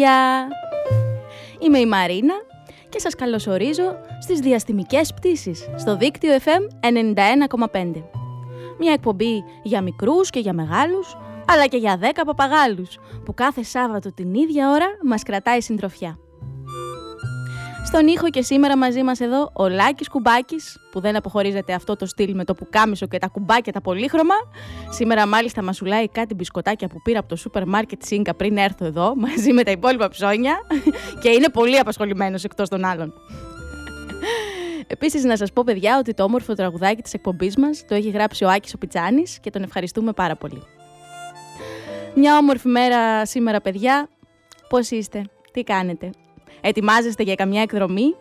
Παιδιά! Είμαι η Μαρίνα και σας καλωσορίζω στις διαστημικές πτήσεις στο δίκτυο FM 91,5. Μια εκπομπή για μικρούς και για μεγάλους, αλλά και για 10 παπαγάλους, που κάθε Σάββατο την ίδια ώρα μας κρατάει συντροφιά. Στον ήχο και σήμερα μαζί μας εδώ ο Λάκης Κουμπάκης, που δεν αποχωρίζεται αυτό το στυλ με το πουκάμισο και τα κουμπάκια τα πολύχρωμα. Σήμερα μάλιστα μας σουλάει κάτι μπισκοτάκια που πήρα από το σούπερ μάρκετ Σίνκα πριν έρθω εδώ, μαζί με τα υπόλοιπα ψώνια και είναι πολύ απασχολημένος εκτός των άλλων. Επίσης να σας πω παιδιά ότι το όμορφο τραγουδάκι της εκπομπής μας το έχει γράψει ο Άκης ο Πιτσάνης και τον ευχαριστούμε πάρα πολύ. Μια όμορφη μέρα σήμερα παιδιά. Πώς είστε, τι κάνετε; Ετοιμάζεστε για καμιά εκδρομή;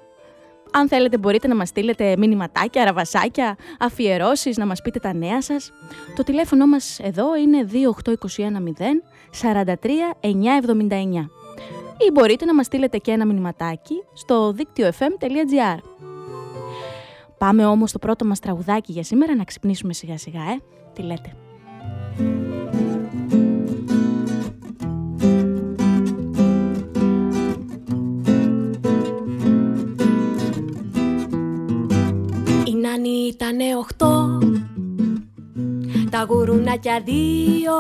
Αν θέλετε μπορείτε να μας στείλετε μηνυματάκια, ραβασάκια, αφιερώσεις, να μας πείτε τα νέα σας. Το τηλέφωνο μας εδώ είναι 28210 43 979. Ή μπορείτε να μας στείλετε και ένα μηνυματάκι στο δίκτυο fm.gr. Πάμε όμως στο πρώτο μας τραγουδάκι για σήμερα να ξυπνήσουμε σιγά σιγά, ε. Τι λέτε; Η Νάνη ήτανε οχτώ. Τα γουρουνάκια δύο.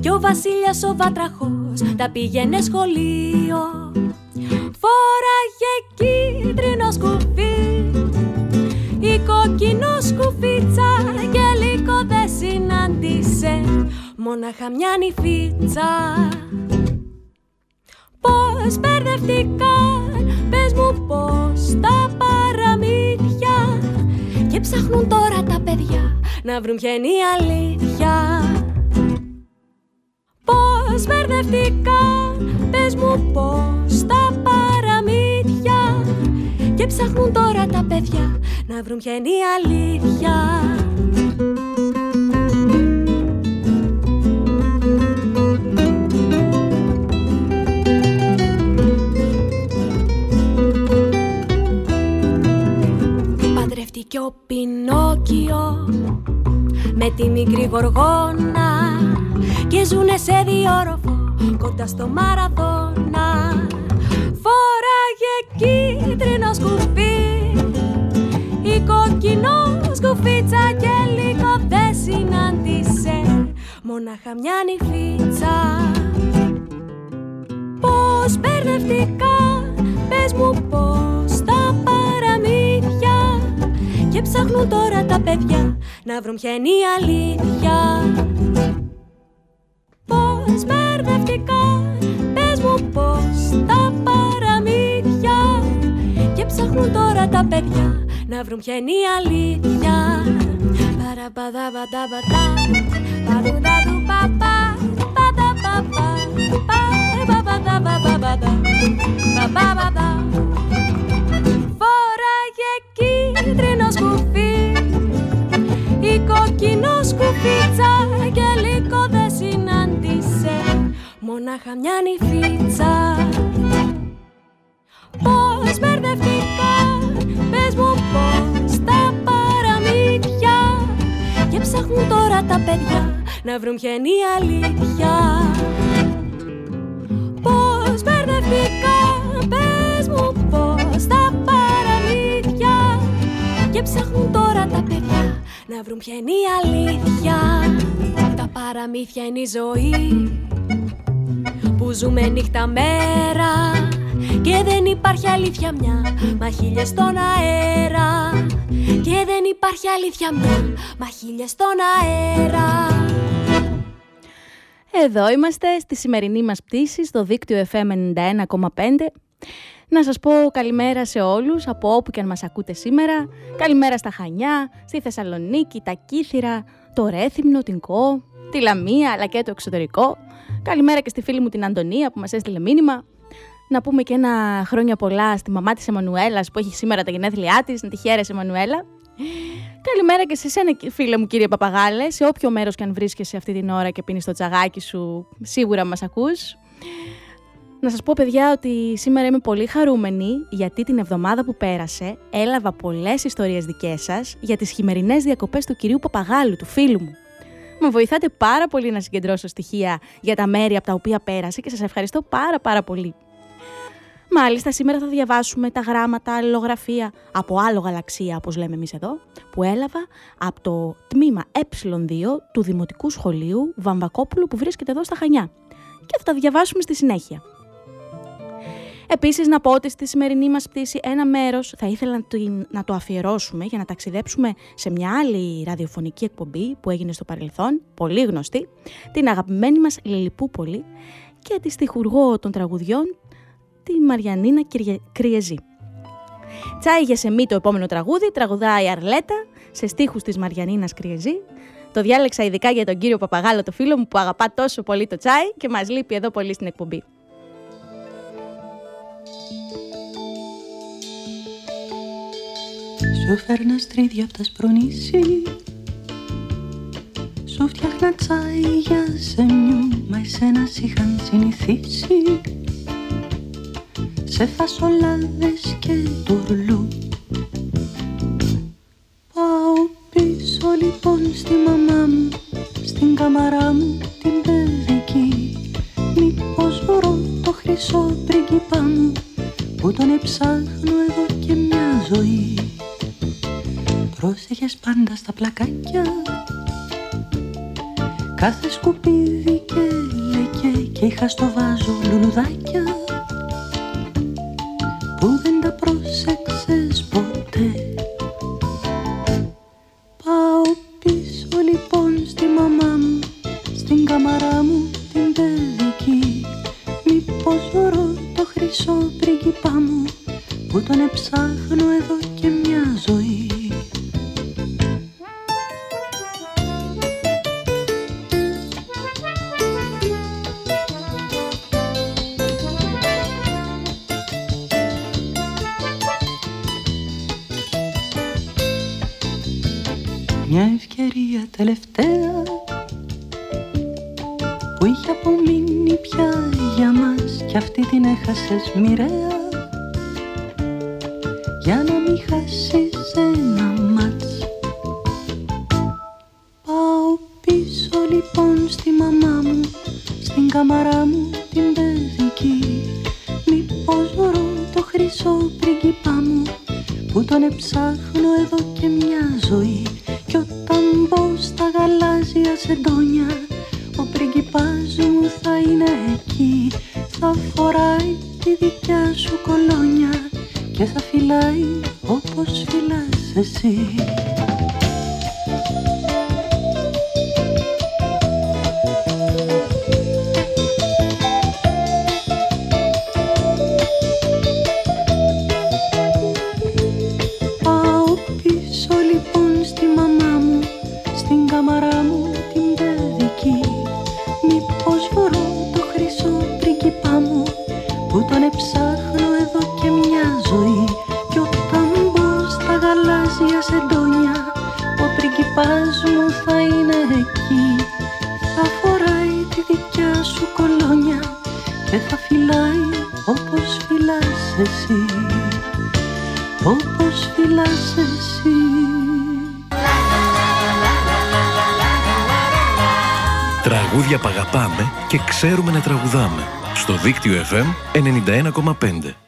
Κι ο Βασίλιας ο Βατραχός Τα πήγαινε σχολείο. Φόραγε κίτρινο σκουφί. Η κόκκινο σκουφίτσα Και λίγο δεν συνάντησε. Μόναχα μια νυφίτσα Πώς μπερδευτήκαν, ψάχνουν τώρα τα παιδιά να βρουν ποια είναι η αλήθεια. Πώς μπερδευτήκαν, πες μου πώς τα παραμύθια. Και ψάχνουν τώρα τα παιδιά να βρουν ποια είναι η αλήθεια Παντρεύτηκε ο Πινόκιο με τη μικρή γοργόνα και ζουνε σε διόροφο κοντά στο Μαραδόνα. Φόραγε κίτρινο σκουφί η κόκκινο σκουφίτσα και λίγο δεν συνάντησε μόναχα μια νυφίτσα. Πώς μπερδευτικά, πες μου πώς τα παραμύθια Και ψάχνουν τώρα τα παιδιά να βρουν ποια είναι η αλήθεια. Πώς μπερδευτικά, πες μου πώς τα παραμύθια. Και ψάχνουν τώρα τα παιδιά να βρουν ποια είναι η αλήθεια. Παραπαδαβανταβατά, παρουδαδου παπά, παδαπαπά, παπαδαβαβαβαδα, παπαπαδα. Φόραγε κίτρινο σκουφί. Η κόκκινο σκουφίτσα και λίγο δεν συνάντησε. Μόναχα μια νυφίτσα. Πώς μπερδευτικά, πες μου πώς τα παραμύθια. Ψάχνουν τώρα τα παιδιά να βρουν ποια είναι η αλήθεια. Πώς μπερδευτικά, Και ψάχνουν τώρα τα παιδιά να βρουν ποια είναι η αλήθεια. Τα παραμύθια είναι η ζωή που ζούμε νύχτα μέρα. Και δεν υπάρχει αλήθεια μια, μα χίλιες στον αέρα. Και δεν υπάρχει αλήθεια μια, μα χίλιες στον αέρα. Εδώ είμαστε στη σημερινή μας πτήση στο δίκτυο FM 91,5 να σας πω καλημέρα σε όλους από όπου και αν μας ακούτε σήμερα. Καλημέρα στα Χανιά, στη Θεσσαλονίκη, τα Κύθυρα, το Ρέθυμνο, την Κό, τη Λαμία αλλά και το εξωτερικό. Καλημέρα και στη φίλη μου την Αντωνία που μας έστειλε μήνυμα. Να πούμε και ένα χρόνια πολλά στη μαμά της Εμμανουέλας που έχει σήμερα τα γενέθλιά της. Να τη χαίρεσαι Εμμανουέλα. Καλημέρα και σε σένα φίλε μου κύριε Παπαγάλε, σε όποιο μέρος και αν βρίσκεσαι αυτή την ώρα και πίνεις το τσαγάκι σου, σίγουρα μας ακούς. Να σας πω παιδιά ότι σήμερα είμαι πολύ χαρούμενη γιατί την εβδομάδα που πέρασε έλαβα πολλές ιστορίες δικές σας για τις χειμερινές διακοπές του κυρίου Παπαγάλου, του φίλου μου. Με βοηθάτε πάρα πολύ να συγκεντρώσω στοιχεία για τα μέρη από τα οποία πέρασε και σας ευχαριστώ πάρα πάρα πολύ. Μάλιστα, σήμερα θα διαβάσουμε τα γράμματα αλληλογραφία από άλλο γαλαξία, όπως λέμε εμείς εδώ, που έλαβα από το τμήμα ε2 του Δημοτικού Σχολείου Βαμβακόπουλου που βρίσκεται εδώ στα Χανιά. Και θα τα διαβάσουμε στη συνέχεια. Επίσης να πω ότι στη σημερινή μας πτήση ένα μέρος θα ήθελα να το αφιερώσουμε για να ταξιδέψουμε σε μια άλλη ραδιοφωνική εκπομπή που έγινε στο παρελθόν, πολύ γνωστή, την αγαπημένη μας Λιλιπούπολη και τη στιχουργό των τραγουδιών, τη Μαριανίνα Κριεζή. Τσάι για σεμί το επόμενο τραγούδι, τραγουδάει η Αρλέτα σε στίχους της Μαριανίνας Κριεζή. Το διάλεξα ειδικά για τον κύριο Παπαγάλο, το φίλο μου που αγαπά τόσο πολύ το τσάι και μας λείπει εδώ πολύ στην εκπομπή. Σου φέρνα στρίδια απ' τα σπρονήσι Σου φτιάχνα τσάι για σεμιού Μα εσένας σ' είχαν συνηθίσει. Σε φασολάδες και τουρλού. Πάω πίσω λοιπόν στη μαμά μου Στην καμαρά μου την παιδική. Μήπως βρω το χρυσό πρίγκιπά μου Που τον εψάχνω εδώ και μια ζωή Πρόσεχες πάντα στα πλακάκια. Κάθε σκουπίδι και λεκέ Και είχα στο βάζο λουλουδάκια. Που δεν τα πρόσεξες ποτέ. Πάω πίσω λοιπόν στη μαμά μου Στην καμαρά μου την παιδική Μήπως βρω το χρυσό πρίγκιπά μου Που τον εψάχνω εδώ τελευταία που είχε απομείνει πια για μας κι αυτή την έχασες μοιραία. Για να μην χάσεις ένα φυλάει όπως φυλάς εσύ όπως φυλάς εσύ. Τραγούδια παγαπάμε και ξέρουμε να τραγουδάμε. Στο δίκτυο FM 91,5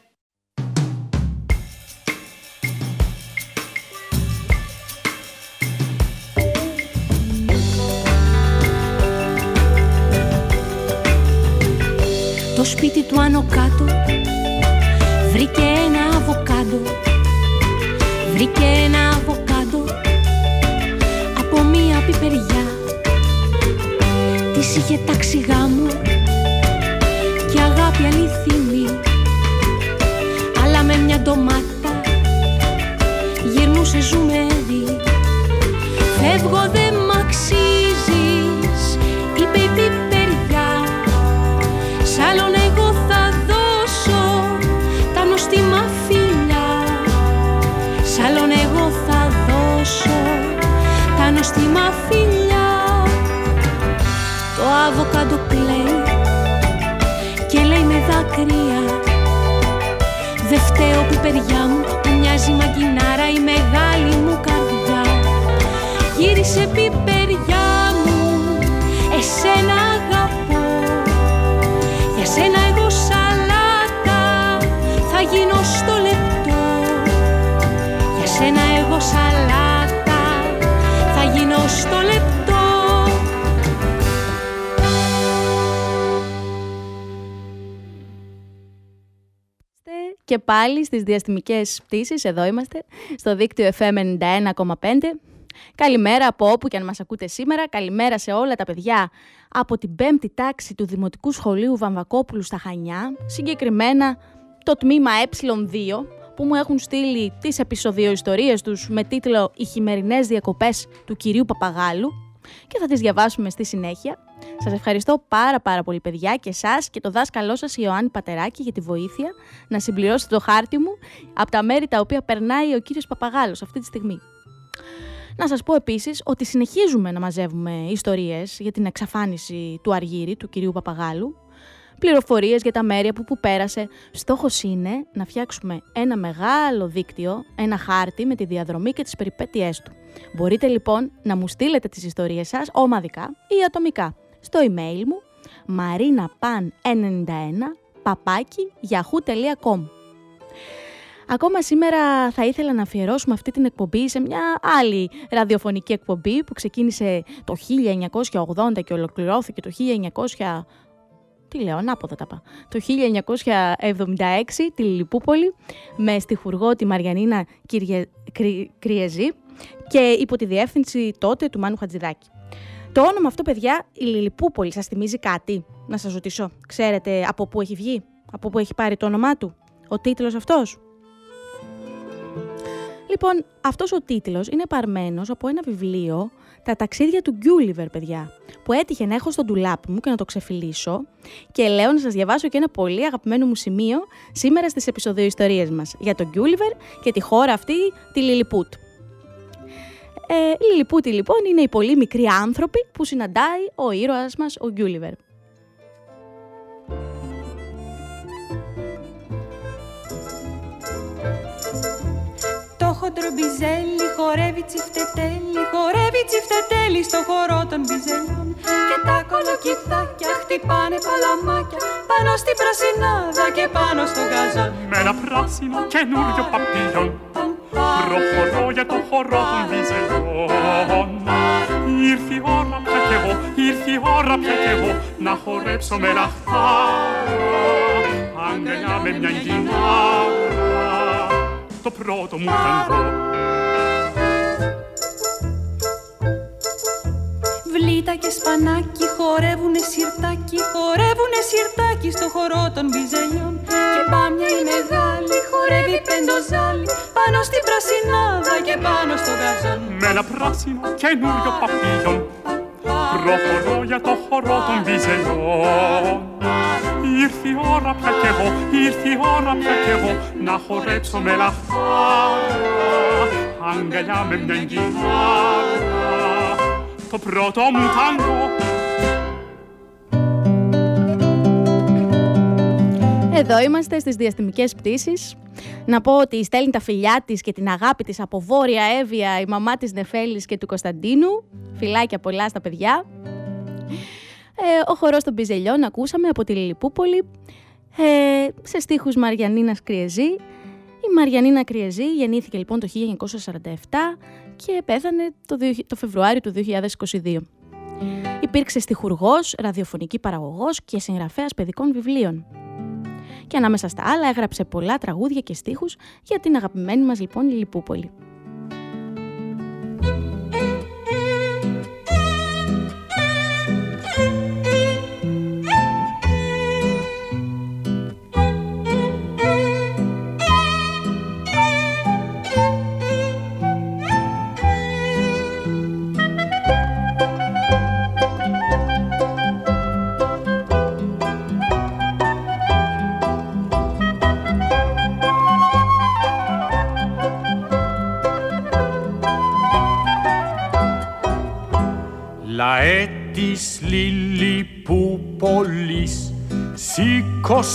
Της είχε τάξει φταίω πιπεριά μου μου μοιάζει μαγκινάρα η μεγάλη μου και πάλι στις διαστημικές πτήσεις, εδώ είμαστε, στο δίκτυο FM 91,5. Καλημέρα από όπου και αν μας ακούτε σήμερα, καλημέρα σε όλα τα παιδιά από την πέμπτη τάξη του Δημοτικού Σχολείου Βαμβακόπουλου στα Χανιά, συγκεκριμένα το τμήμα ε2, που μου έχουν στείλει τις επεισοδιοϊστορίες τους με τίτλο «Οι χειμερινές διακοπές του κυρίου Παπαγάλου» και θα τις διαβάσουμε στη συνέχεια. Σας ευχαριστώ πάρα πάρα πολύ παιδιά και εσάς και το δάσκαλό σας Ιωάννη Πατεράκη για τη βοήθεια να συμπληρώσετε το χάρτη μου από τα μέρη τα οποία περνάει ο κύριος Παπαγάλος αυτή τη στιγμή. Να σας πω επίσης ότι συνεχίζουμε να μαζεύουμε ιστορίες για την εξαφάνιση του Αργύρι, του κυρίου Παπαγάλου, πληροφορίες για τα μέρη από που πέρασε. Στόχος είναι να φτιάξουμε ένα μεγάλο δίκτυο, ένα χάρτη με τη διαδρομή και τις περιπέτειές του. Μπορείτε λοιπόν να μου στείλετε τις ιστορίες σας ομαδικά ή ατομικά στο email μου marinapan91 παπάκι yahoo.com Ακόμα σήμερα θα ήθελα να αφιερώσουμε αυτή την εκπομπή σε μια άλλη ραδιοφωνική εκπομπή που ξεκίνησε το 1980 και ολοκληρώθηκε το 1900... Τι λέω, ανάποδα τα πάω. Το 1976, τη Λιλιπούπολη, με στιχουργό τη Μαριανίνα Κυριε... Κρι... Κριεζή και υπό τη διεύθυνση τότε του Μάνου Χατζηδάκη. Το όνομα αυτό, παιδιά, η Λιλιπούπολη, σας θυμίζει κάτι, να σας ρωτήσω. Ξέρετε από πού έχει βγει, από πού έχει πάρει το όνομά του, ο τίτλος αυτός; Λοιπόν, αυτός ο τίτλος είναι παρμένος από ένα βιβλίο «Τα ταξίδια του Γκιούλιβερ», παιδιά, που έτυχε να έχω στο ντουλάπι μου και να το ξεφυλίσω και λέω να σας διαβάσω και ένα πολύ αγαπημένο μου σημείο σήμερα στις επεισοδιοϊστορίες μας για τον Γκιούλιβερ και τη χώρα αυτή, τη Λιλιπούτ. Ε, οι Λιλιπούτοι λοιπόν είναι οι πολύ μικροί άνθρωποι που συναντάει ο ήρωας μας ο Γκιούλιβερ. Το χοντρομπιζέλι χορεύει τσιφτετέλι, χορεύει τσιφτετέλι στο χορό των μπιζελιών Και τα κολοκυθάκια χτυπάνε παλαμάκια πάνω στην πρασινάδα και πάνω στο γαζόν. Με ένα πράσινο καινούριο παπίλιον προχωρώ για το χορό των βυζελιών Ήρθε η ώρα πια κι εγώ, ήρθε η ώρα πια κι εγώ να χορέψω με λαχτάρα. Αγκαλιά με μια γκινάρα το πρώτο μου ταγκό Βλήτα και σπανάκι χορεύουνε σιρτάκι, χορεύουνε σιρτάκι στο χορό των μπιζελιών. Και πάμια η μεγάλη χορεύει πεντοζάλι πάνω στην πρασινάδα και πάνω στο γαζόν. Με ένα πράσινο καινούριο παπίλιον προχωρώ για το χορό των βυζελιών Ήρθε η ώρα πια κι εγώ, ήρθε η ώρα πια κι εγώ να χορέψω με λαχτάρα αγκαλιά με μια γκινάρα το πρώτο μου τάγκο Εδώ είμαστε στις διαστημικές πτήσεις. Να πω ότι στέλνει τα φιλιά της και την αγάπη της από Βόρεια Εύβοια, η μαμά της Νεφέλης και του Κωνσταντίνου. Φιλάκια πολλά στα παιδιά. Ε, ο χορός των Πιζελιών ακούσαμε από τη Λιλιπούπολη ε, σε στίχους Μαριανίνας Κριεζή. Η Μαριανίνα Κριεζή γεννήθηκε λοιπόν το 1947 και πέθανε το, το Φεβρουάριο του 2022. Υπήρξε στιχουργός, ραδιοφωνική παραγωγός και συγγραφέας παιδικών βιβλίων. Και ανάμεσα στα άλλα έγραψε πολλά τραγούδια και στίχους για την αγαπημένη μας λοιπόν Λιλιπούπολη.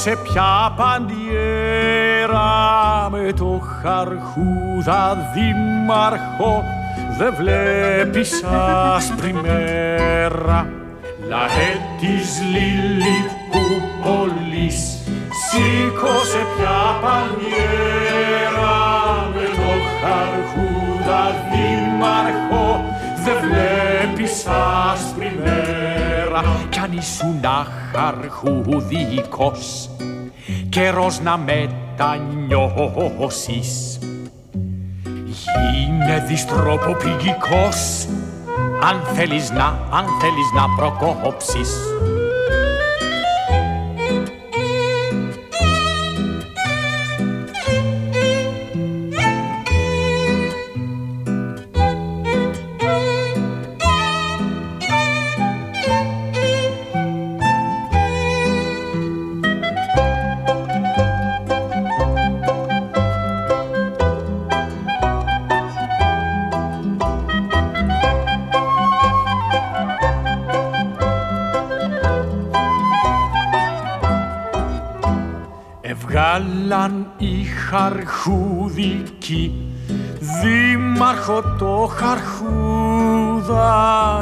Σήκωσε πια παντιέρα με το χαρχούδα δήμαρχο δε βλέπεις άσπρη μέρα. Λαέ της Λιλιπούπολης σήκωσε πια παντιέρα με το χαρχούδα δήμαρχο δε βλέπεις άσπρη μέρα κι αν ήσουν αχαρχουδικός καιρός να μετανιώσεις. Γίνε διστροποπηγικός αν θέλεις να, αν θέλεις να προκόψεις χαρχούδικοι δήμαρχο το χαρχούδα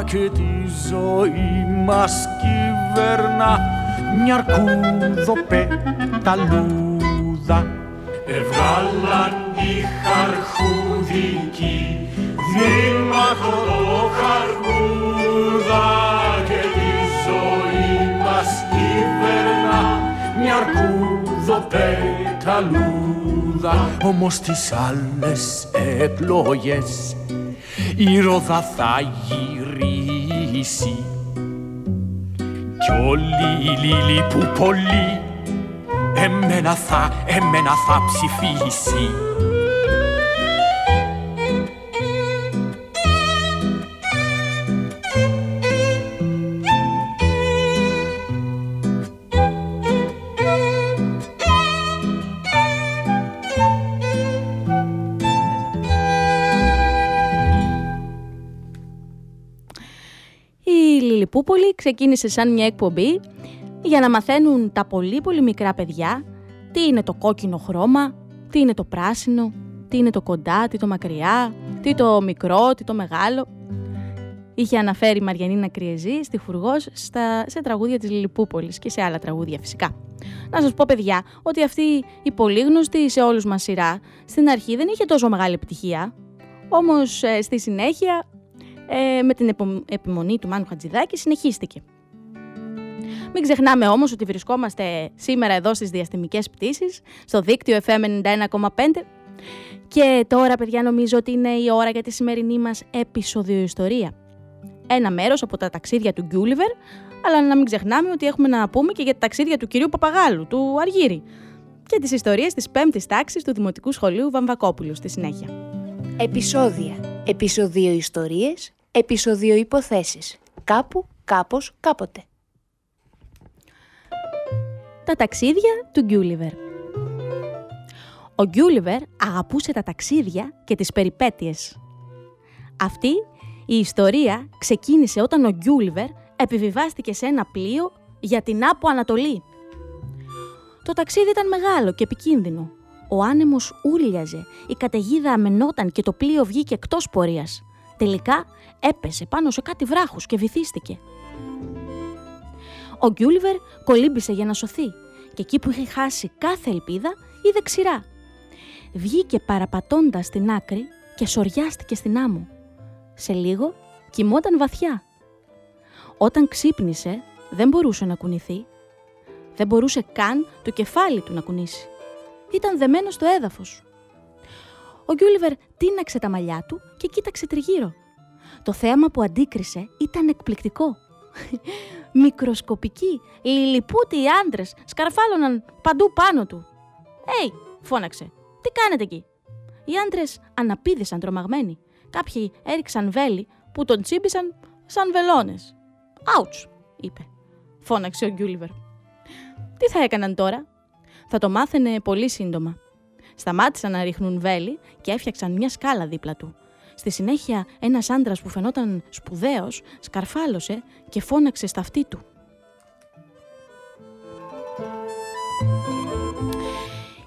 και τη ζωή μας κυβέρνα μια αρκούδο πεταλούδα. Έβγαλαν οι χαρχούδικοι δήμαρχο το χαρχούδα και τη ζωή μας κυβέρνα μια αρκούδο πεταλούδα όμως τις άλλες επλογές η ρόδα θα γυρίσει. Κι όλοι οι λίλοι που πολύ εμένα θα, εμένα θα ψηφίσει Η Λιλιπούπολη ξεκίνησε σαν μια εκπομπή για να μαθαίνουν τα πολύ πολύ μικρά παιδιά τι είναι το κόκκινο χρώμα, τι είναι το πράσινο, τι είναι το κοντά, τι το μακριά, τι το μικρό, τι το μεγάλο. Είχε αναφέρει η Μαριανίνα Κριεζή στη Φουργός στα, σε τραγούδια της Λιλιπούπολης και σε άλλα τραγούδια φυσικά. Να σας πω παιδιά ότι αυτή η πολύ γνωστή σε όλους μας σειρά στην αρχή δεν είχε τόσο μεγάλη επιτυχία. Όμως ε, στη συνέχεια ε, με την επο- επιμονή του Μάνου Χατζηδάκη συνεχίστηκε. Μην ξεχνάμε όμως ότι βρισκόμαστε σήμερα εδώ στις διαστημικές πτήσεις, στο δίκτυο FM 91,5 και τώρα παιδιά νομίζω ότι είναι η ώρα για τη σημερινή μας επεισοδιοϊστορία. Ένα μέρος από τα ταξίδια του Γκιούλιβερ, αλλά να μην ξεχνάμε ότι έχουμε να πούμε και για τα ταξίδια του κυρίου Παπαγάλου, του Αργύρη και τις ιστορίες της πέμπτης τάξης του Δημοτικού Σχολείου Βαμβακόπουλου στη συνέχεια. Επισόδια. Επισοδίο ιστορίες. Επισοδίο υποθέσεις. Κάπου, κάπως, κάποτε. Τα ταξίδια του Γκιούλιβερ. Ο Γκιούλιβερ αγαπούσε τα ταξίδια και τις περιπέτειες. Αυτή η ιστορία ξεκίνησε όταν ο Γκιούλιβερ επιβιβάστηκε σε ένα πλοίο για την Άπο Ανατολή. Το ταξίδι ήταν μεγάλο και επικίνδυνο. Ο άνεμος ούρλιαζε, η καταιγίδα αμενόταν και το πλοίο βγήκε εκτός πορείας. Τελικά έπεσε πάνω σε κάτι βράχους και βυθίστηκε. Ο Γκιούλιβερ κολύμπησε για να σωθεί και εκεί που είχε χάσει κάθε ελπίδα είδε ξηρά. Βγήκε παραπατώντας στην άκρη και σοριάστηκε στην άμμο. Σε λίγο κοιμόταν βαθιά. Όταν ξύπνησε δεν μπορούσε να κουνηθεί. Δεν μπορούσε καν το κεφάλι του να κουνήσει. Ήταν δεμένο στο έδαφος. Ο Γκιούλιβερ τίναξε τα μαλλιά του και κοίταξε τριγύρω. Το θέαμα που αντίκρισε ήταν εκπληκτικό. Μικροσκοπικοί, λιλιπούτοι άντρες σκαρφάλωναν παντού πάνω του. «Έι», φώναξε, «τι κάνετε εκεί» Οι άντρες αναπήδησαν τρομαγμένοι. Κάποιοι έριξαν βέλη που τον τσίμπησαν σαν βελόνες. Άουτς, είπε. Φώναξε ο Γκιούλιβερ. Τι θα έκαναν τώρα; Θα το μάθαινε πολύ σύντομα. Σταμάτησαν να ρίχνουν βέλη και έφτιαξαν μια σκάλα δίπλα του. Στη συνέχεια ένας άντρας που φαινόταν σπουδαίος σκαρφάλωσε και φώναξε στα αυτή του.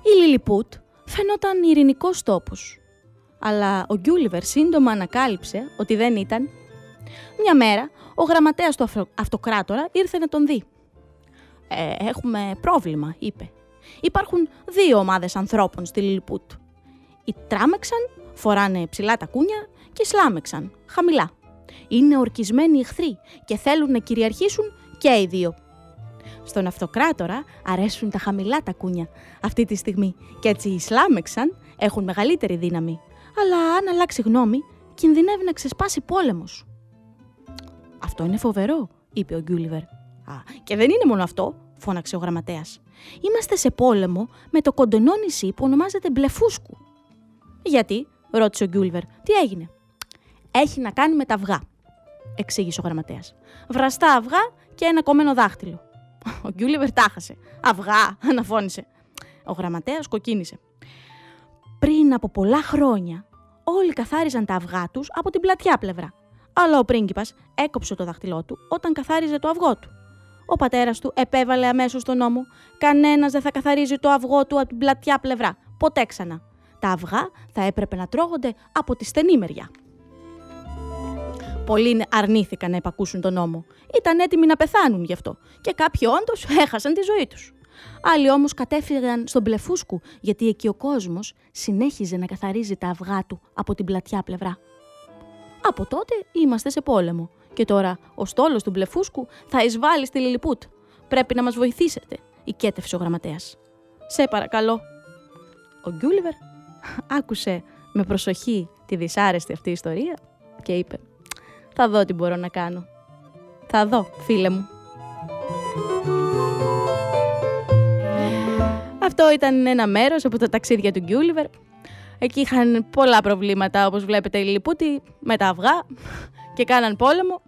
Η Λιλιπούτ φαινόταν ειρηνικός τόπος. Αλλά ο Γκιούλιβερ σύντομα ανακάλυψε ότι δεν ήταν. Μια μέρα, ο γραμματέας του αυτοκράτορα ήρθε να τον δει. «Ε, «Έχουμε πρόβλημα», είπε. «Υπάρχουν δύο ομάδες ανθρώπων στη Λιλιπούτ. Οι τράμεξαν, φοράνε ψηλά τα κούνια και σλάμεξαν, χαμηλά. Είναι ορκισμένοι εχθροί και θέλουν να κυριαρχήσουν και οι δύο. Στον αυτοκράτορα αρέσουν τα χαμηλά τα κούνια αυτή τη στιγμή και έτσι οι Σλάμεξαν έχουν μεγαλύτερη δύναμη. Αλλά αν αλλάξει γνώμη, κινδυνεύει να ξεσπάσει πόλεμος. Αυτό είναι φοβερό, είπε ο Γκούλιβερ. Α, και δεν είναι μόνο αυτό, φώναξε ο γραμματέας. Είμαστε σε πόλεμο με το κοντονό νησί που ονομάζεται Μπλεφούσκου. Γιατί, ρώτησε ο Γκούλιβερ, τι έγινε; Έχει να κάνει με τα αυγά, εξήγησε ο γραμματέας. Βραστά αυγά και ένα κομμένο δάχτυλο. Ο Γκιούλιβερ τάχασε. Αυγά, αναφώνησε. Ο γραμματέας κοκκίνησε. Πριν από πολλά χρόνια, όλοι καθάριζαν τα αυγά τους από την πλατιά πλευρά. Αλλά ο πρίγκιπας έκοψε το δάχτυλό του όταν καθάριζε το αυγό του. Ο πατέρας του επέβαλε αμέσως τον νόμο: Κανένας δεν θα καθαρίζει το αυγό του από την πλατιά πλευρά. Ποτέ ξανά. Τα αυγά θα έπρεπε να τρώγονται από τη στενή μεριά. Πολλοί αρνήθηκαν να υπακούσουν τον νόμο. Ήταν έτοιμοι να πεθάνουν γι' αυτό. Και κάποιοι όντως έχασαν τη ζωή τους. Άλλοι όμως κατέφυγαν στον Πλεφούσκου, γιατί εκεί ο κόσμος συνέχιζε να καθαρίζει τα αυγά του από την πλατιά πλευρά. Από τότε είμαστε σε πόλεμο. Και τώρα ο στόλος του Μπλεφούσκου θα εισβάλλει στη Λιλιπούτ. Πρέπει να μας βοηθήσετε, οικέτευσε ο γραμματέας. Σε παρακαλώ. Ο Γκούλιβερ άκουσε με προσοχή τη δυσάρεστη αυτή ιστορία και είπε θα δω τι μπορώ να κάνω. Θα δω, φίλε μου. Αυτό ήταν ένα μέρος από τα ταξίδια του Γκιούλιβερ. Εκεί είχαν πολλά προβλήματα, όπως βλέπετε οι Λιπούτοι, με τα αυγά και κάναν πόλεμο.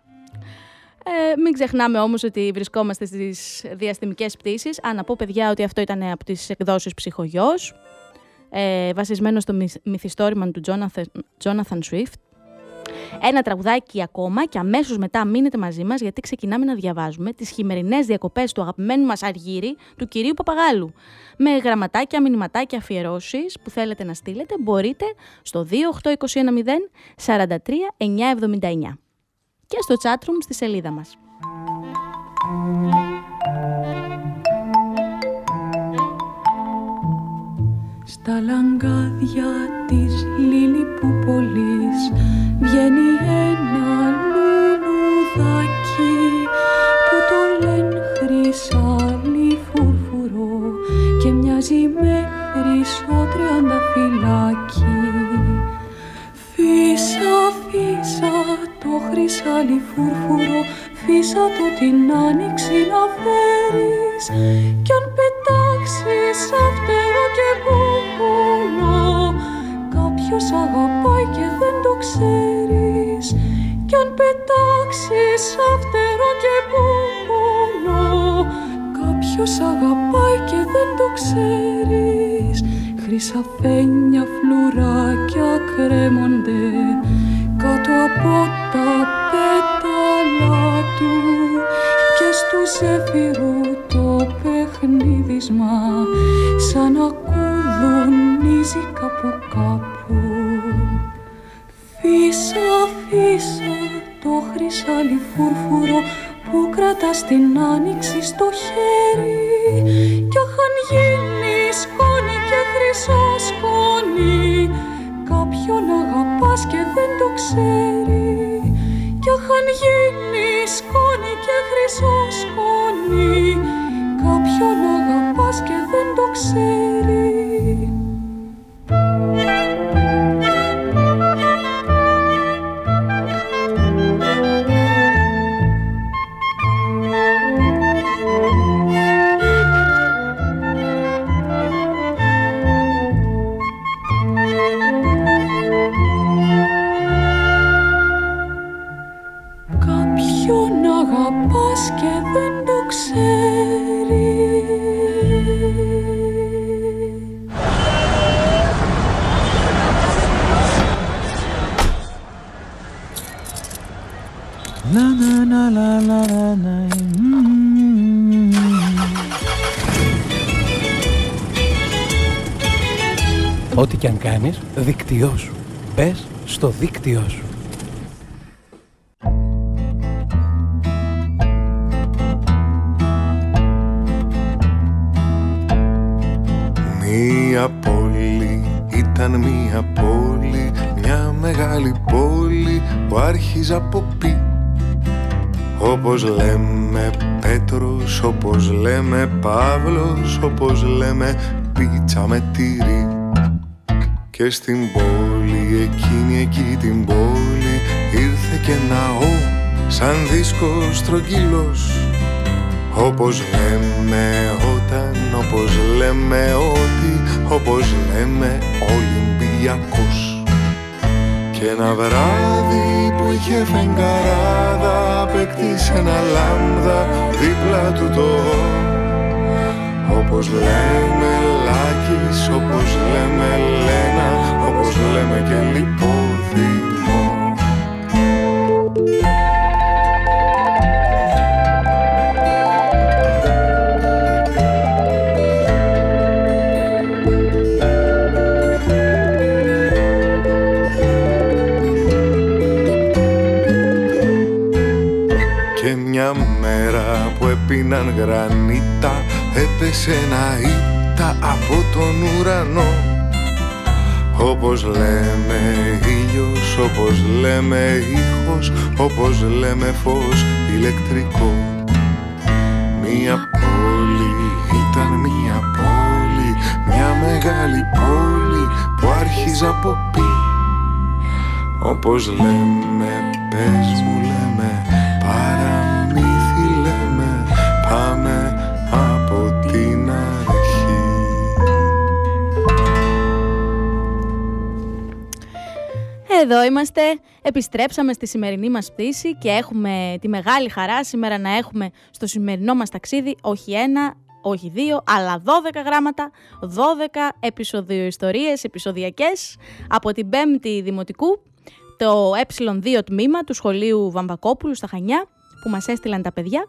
Ε, μην ξεχνάμε όμως ότι βρισκόμαστε στις διαστημικές πτήσεις. Αν να πω παιδιά ότι αυτό ήταν από τις εκδόσεις ψυχογιός, ε, βασισμένος στο μυθιστόρημα του Jonathan Swift. Ένα τραγουδάκι ακόμα και αμέσως μετά μείνετε μαζί μας γιατί ξεκινάμε να διαβάζουμε τις χειμερινές διακοπές του αγαπημένου μας Αργύρι, του κυρίου Παπαγάλου. Με γραμματάκια, μηνυματάκια, αφιερώσεις που θέλετε να στείλετε μπορείτε στο 28210 43 979 και στο chatroom στη σελίδα μας. Στα λαγκάδια της Λίλιπουπολής βγαίνει ένα λουλουδάκι που το λένε χρυσάλι φουρφουρό και μοιάζει με χρυσό τριανταφυλάκι. Φύσα, φύσα το χρυσάλι φουρφουρό φύσα το την άνοιξη να φέρεις. Κι αν πετάξεις αυτερό και μπουμπουλό κάποιος αγαπάει και δεν το ξέρεις. Κι αν πετάξεις αυτερό και μπουμπουλό κάποιος αγαπάει και δεν το ξέρεις. Χρυσαφένια φλουράκια κρέμονται κάτω από τα πέταλα του και στου ζεφυρού το παιχνίδισμα σαν να κουδουνίζει κάπου κάπου Φύσα, φύσα το χρυσά μεγάλη φούρφουρο που κρατάς την άνοιξη στο χέρι. Κι αχαν γίνεις σκόνη και χρυσό σκόνη κάποιον αγαπάς και δεν το ξέρει. Κι αχαν γίνει σκόνη και χρυσό σκόνη κάποιον αγαπάς και δεν το ξέρει δίκτυό σου. Μπες στο δίκτυό σου. Μία πόλη ήταν μία πόλη Μια μεγάλη πόλη που άρχιζε από πι Όπως λέμε Πέτρος, όπως λέμε Παύλος Όπως λέμε πίτσα με τυρί Και στην πόλη, εκείνη εκεί την πόλη Ήρθε και ναό σαν δίσκος στρογγύλος όπως λέμε όταν, όπως λέμε ότι, όπως λέμε Ολυμπιακός. Και ένα βράδυ που είχε φεγγαράδα Απέκτησε ένα λάμδα δίπλα του το. Όπως λέμε Λάκης, όπως λέμε Λένα Όπως λέμε και Λιπόδημο Και μια μέρα που έπιναν γρανίτα Έπεσε ένα ήττα από τον ουρανό Όπως λέμε ήλιος, όπως λέμε ήχος Όπως λέμε φως ηλεκτρικό. Μια πόλη ήταν μια πόλη Μια μεγάλη πόλη που άρχιζε από πι. Όπως λέμε, πες μου Εδώ είμαστε, επιστρέψαμε στη σημερινή μας πτήση και έχουμε τη μεγάλη χαρά σήμερα να έχουμε στο σημερινό μας ταξίδι όχι ένα, όχι δύο, αλλά 12 γράμματα, 12 επεισοδιοϊστορίες, επεισοδιακές από την 5η Δημοτικού, το ε2 τμήμα του σχολείου Βαμβακόπουλου στα Χανιά που μας έστειλαν τα παιδιά,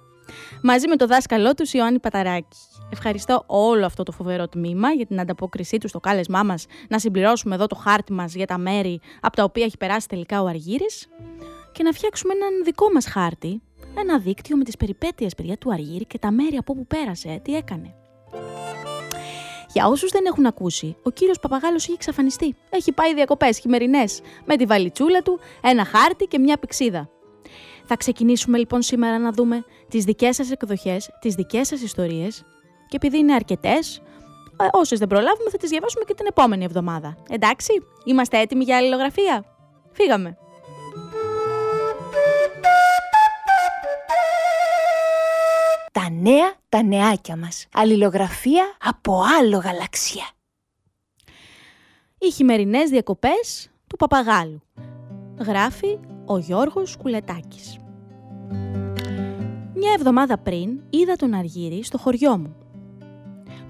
μαζί με το δάσκαλό τους Ιωάννη Παταράκη. Ευχαριστώ όλο αυτό το φοβερό τμήμα για την ανταπόκρισή του στο κάλεσμά μας να συμπληρώσουμε εδώ το χάρτη μας για τα μέρη από τα οποία έχει περάσει τελικά ο Αργύρης και να φτιάξουμε έναν δικό μας χάρτη, ένα δίκτυο με τις περιπέτειες παιδιά του Αργύρη και τα μέρη από όπου πέρασε, τι έκανε. Για όσους δεν έχουν ακούσει, ο κύριος Παπαγάλος έχει εξαφανιστεί. Έχει πάει διακοπές χειμερινές με τη βαλιτσούλα του, ένα χάρτη και μια πηξίδα. Θα ξεκινήσουμε λοιπόν σήμερα να δούμε τις δικές σας εκδοχές, τις δικές σας ιστορίες και επειδή είναι αρκετές, όσες δεν προλάβουμε θα τις διαβάσουμε και την επόμενη εβδομάδα. Εντάξει, είμαστε έτοιμοι για αλληλογραφία; Φύγαμε. Τα νέα, τα νεάκια μας. Αλληλογραφία από άλλο γαλαξία. Οι χειμερινές διακοπές του Παπαγάλου. Γράφει ο Γιώργος Κουλετάκης. Μια εβδομάδα πριν είδα τον Αργύρη στο χωριό μου.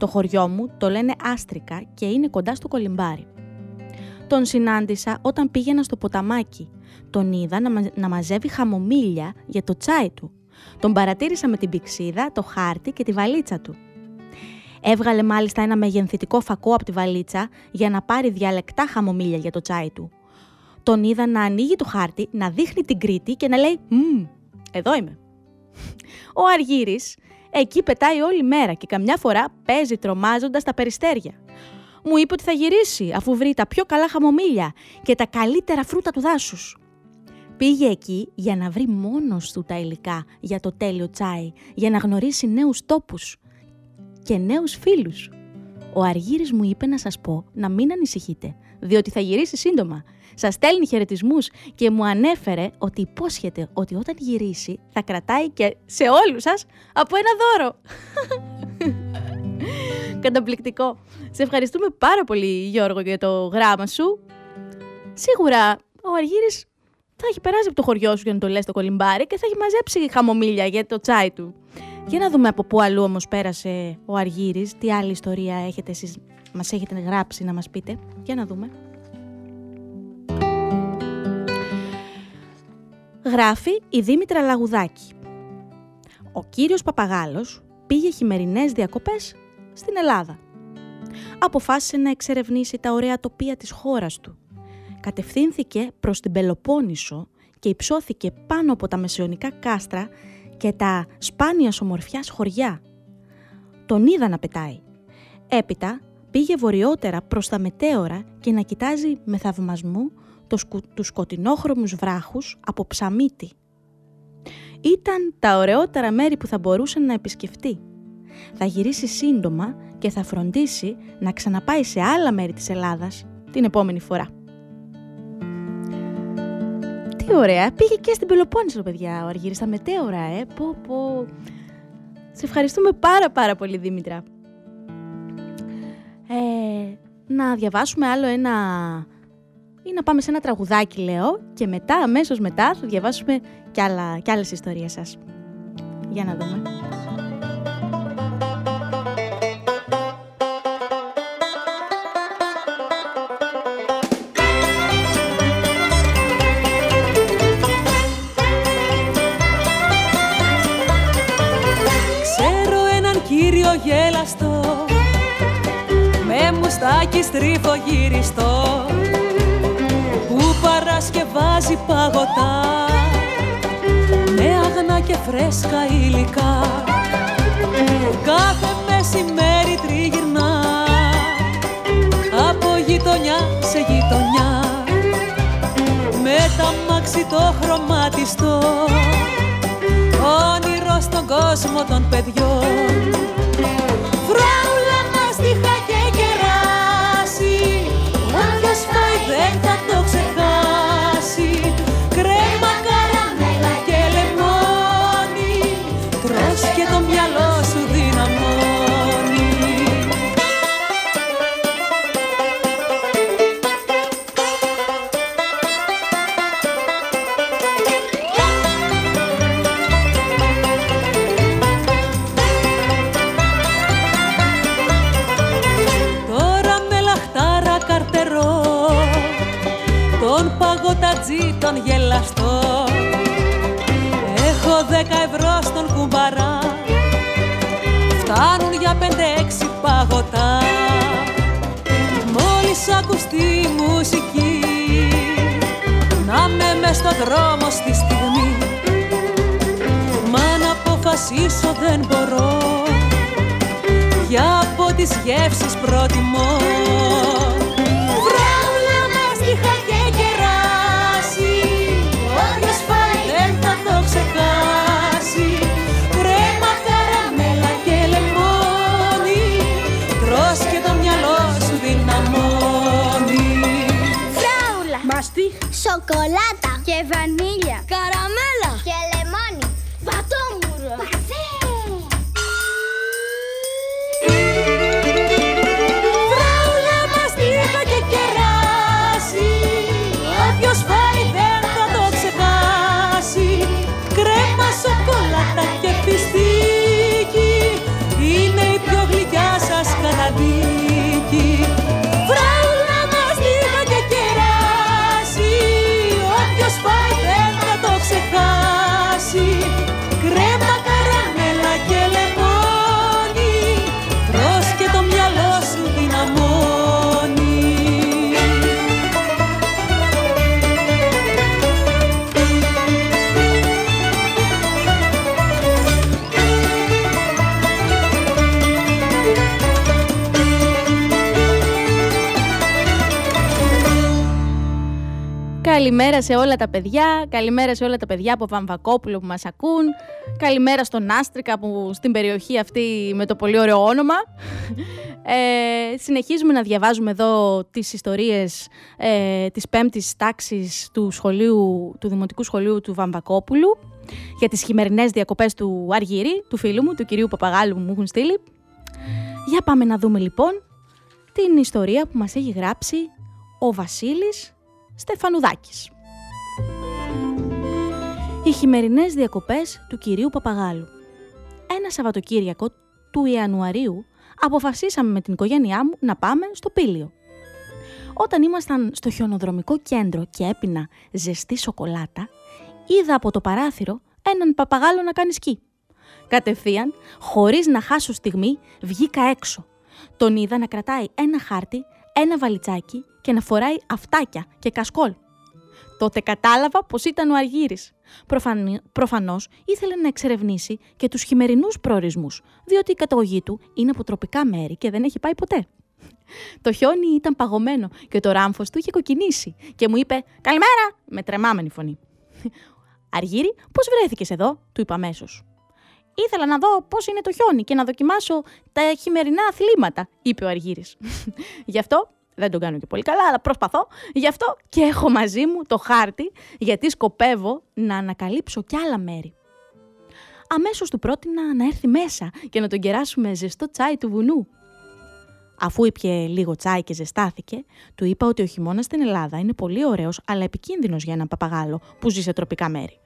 Το χωριό μου το λένε Άστρικα και είναι κοντά στο Κολυμπάρι. Τον συνάντησα όταν πήγαινα στο ποταμάκι. Τον είδα να, μα- να μαζεύει χαμομήλια για το τσάι του. Τον παρατήρησα με την πηξίδα, το χάρτη και τη βαλίτσα του. Έβγαλε μάλιστα ένα μεγενθητικό φακό από τη βαλίτσα για να πάρει διαλεκτά χαμομήλια για το τσάι του. Τον είδα να ανοίγει το χάρτη, να δείχνει την Κρήτη και να λέει «Μμμ, Εδώ είμαι. Ο Αργύρης εκεί πετάει όλη μέρα και καμιά φορά παίζει τρομάζοντας τα περιστέρια. Μου είπε ότι θα γυρίσει αφού βρει τα πιο καλά χαμομήλια και τα καλύτερα φρούτα του δάσους. Πήγε εκεί για να βρει μόνος του τα υλικά για το τέλειο τσάι, για να γνωρίσει νέους τόπους και νέους φίλους. Ο Αργύρης μου είπε να σας πω να μην ανησυχείτε, διότι θα γυρίσει σύντομα. Σας στέλνει χαιρετισμούς και μου ανέφερε ότι υπόσχεται ότι όταν γυρίσει θα κρατάει και σε όλους σας από ένα δώρο. Καταπληκτικό. Σε ευχαριστούμε πάρα πολύ Γιώργο για το γράμμα σου. Σίγουρα ο Αργύρης θα έχει περάσει από το χωριό σου για να το λες το κολυμπάρι και θα έχει μαζέψει χαμομήλια για το τσάι του. Για να δούμε από πού αλλού όμως πέρασε ο Αργύρης, τι άλλη ιστορία έχετε εσείς, μας έχετε γράψει να μας πείτε. Για να δούμε. Γράφει η Δήμητρα Λαγουδάκη. Ο κύριος Παπαγάλος πήγε χειμερινές διακοπές στην Ελλάδα. Αποφάσισε να εξερευνήσει τα ωραία τοπία της χώρας του. Κατευθύνθηκε προς την Πελοπόννησο και υψώθηκε πάνω από τα μεσαιωνικά κάστρα και τα σπάνια ομορφιάς χωριά. Τον είδα να πετάει. Έπειτα πήγε βορειότερα προς τα μετέωρα και να κοιτάζει με θαυμασμό το σκου, τους σκοτεινόχρωμους βράχους από ψαμίτι. Ήταν τα ωραιότερα μέρη που θα μπορούσε να επισκεφτεί. Θα γυρίσει σύντομα και θα φροντίσει να ξαναπάει σε άλλα μέρη της Ελλάδας την επόμενη φορά. Τι ωραία, πήγε και στην Πελοπόννησο παιδιά ο Αργύρης, στα μετέωρα, ε, πω πω. Σε ευχαριστούμε πάρα πάρα πολύ Δήμητρα. Ε, να διαβάσουμε άλλο ένα ή να πάμε σε ένα τραγουδάκι λέω και μετά, αμέσως μετά θα διαβάσουμε κι, άλλα, κι άλλες ιστορίες σας. Για να δούμε. Ξέρω έναν κύριο γέλαστο με μουστάκι στρίφο γυριστό που παρασκευάζει παγωτά με αγνά και φρέσκα υλικά. Κάθε μεσημέρι τριγυρνά. Από γειτονιά σε γειτονιά. Με τα μάξι το χρωματιστό. Όνειρο στον κόσμο των παιδιών Τον παγωτατζή τον γελαστό. Έχω δέκα ευρώ στον κουμπαρά. Φτάνουν για πέντε-έξι παγωτά. Μόλις ακουστεί η μουσική Να με μες στο δρόμο στη στιγμή. Μα να αποφασίσω δεν μπορώ για από τις γεύσεις προτιμώ Μαστίχ. Σοκολάτα. Και βανίλια. Καλημέρα σε όλα τα παιδιά, καλημέρα σε όλα τα παιδιά από Βαμβακόπουλο που μας ακούν, καλημέρα στον Άστρικα που στην περιοχή αυτή με το πολύ ωραίο όνομα. Ε, συνεχίζουμε να διαβάζουμε εδώ τις ιστορίες ε, της πέμπτης τάξης του, σχολείου, του Δημοτικού Σχολείου του Βαμβακόπουλου για τις χειμερινές διακοπές του Αργύρη, του φίλου μου, του κυρίου Παπαγάλου που μου έχουν στείλει. Για πάμε να δούμε λοιπόν την ιστορία που μας έχει γράψει ο Βασίλης Στεφανουδάκης. Οι χειμερινές διακοπές του κυρίου Παπαγάλου. Ένα Σαββατοκύριακο του Ιανουαρίου αποφασίσαμε με την οικογένειά μου να πάμε στο Πήλιο. Όταν ήμασταν στο χιονοδρομικό κέντρο και έπινα ζεστή σοκολάτα, είδα από το παράθυρο έναν παπαγάλο να κάνει σκι. Κατευθείαν, χωρίς να χάσω στιγμή, βγήκα έξω. Τον είδα να κρατάει ένα χάρτη, ένα βαλιτσάκι και να φοράει αυτάκια και κασκόλ. Τότε κατάλαβα πως ήταν ο Αργύρης. Προφανώς ήθελε να εξερευνήσει και τους χειμερινούς προορισμούς, διότι η καταγωγή του είναι από τροπικά μέρη και δεν έχει πάει ποτέ. Το χιόνι ήταν παγωμένο και το ράμφος του είχε κοκκινήσει και μου είπε «Καλημέρα» με τρεμάμενη φωνή. «Αργύρη, πώς βρέθηκες εδώ» του είπα αμέσως. Ήθελα να δω πώς είναι το χιόνι και να δοκιμάσω τα χειμερινά αθλήματα, είπε ο Αργύρης. Γι' αυτό δεν τον κάνω και πολύ καλά, αλλά προσπαθώ. Γι' αυτό και έχω μαζί μου το χάρτη, γιατί σκοπεύω να ανακαλύψω κι άλλα μέρη. Αμέσως του πρότεινα να έρθει μέσα και να τον κεράσουμε ζεστό τσάι του βουνού. Αφού ήπια λίγο τσάι και ζεστάθηκε, του είπα ότι ο χειμώνας στην Ελλάδα είναι πολύ ωραίος, αλλά επικίνδυνος για έναν παπαγάλο που ζει σε τροπικά μέρη.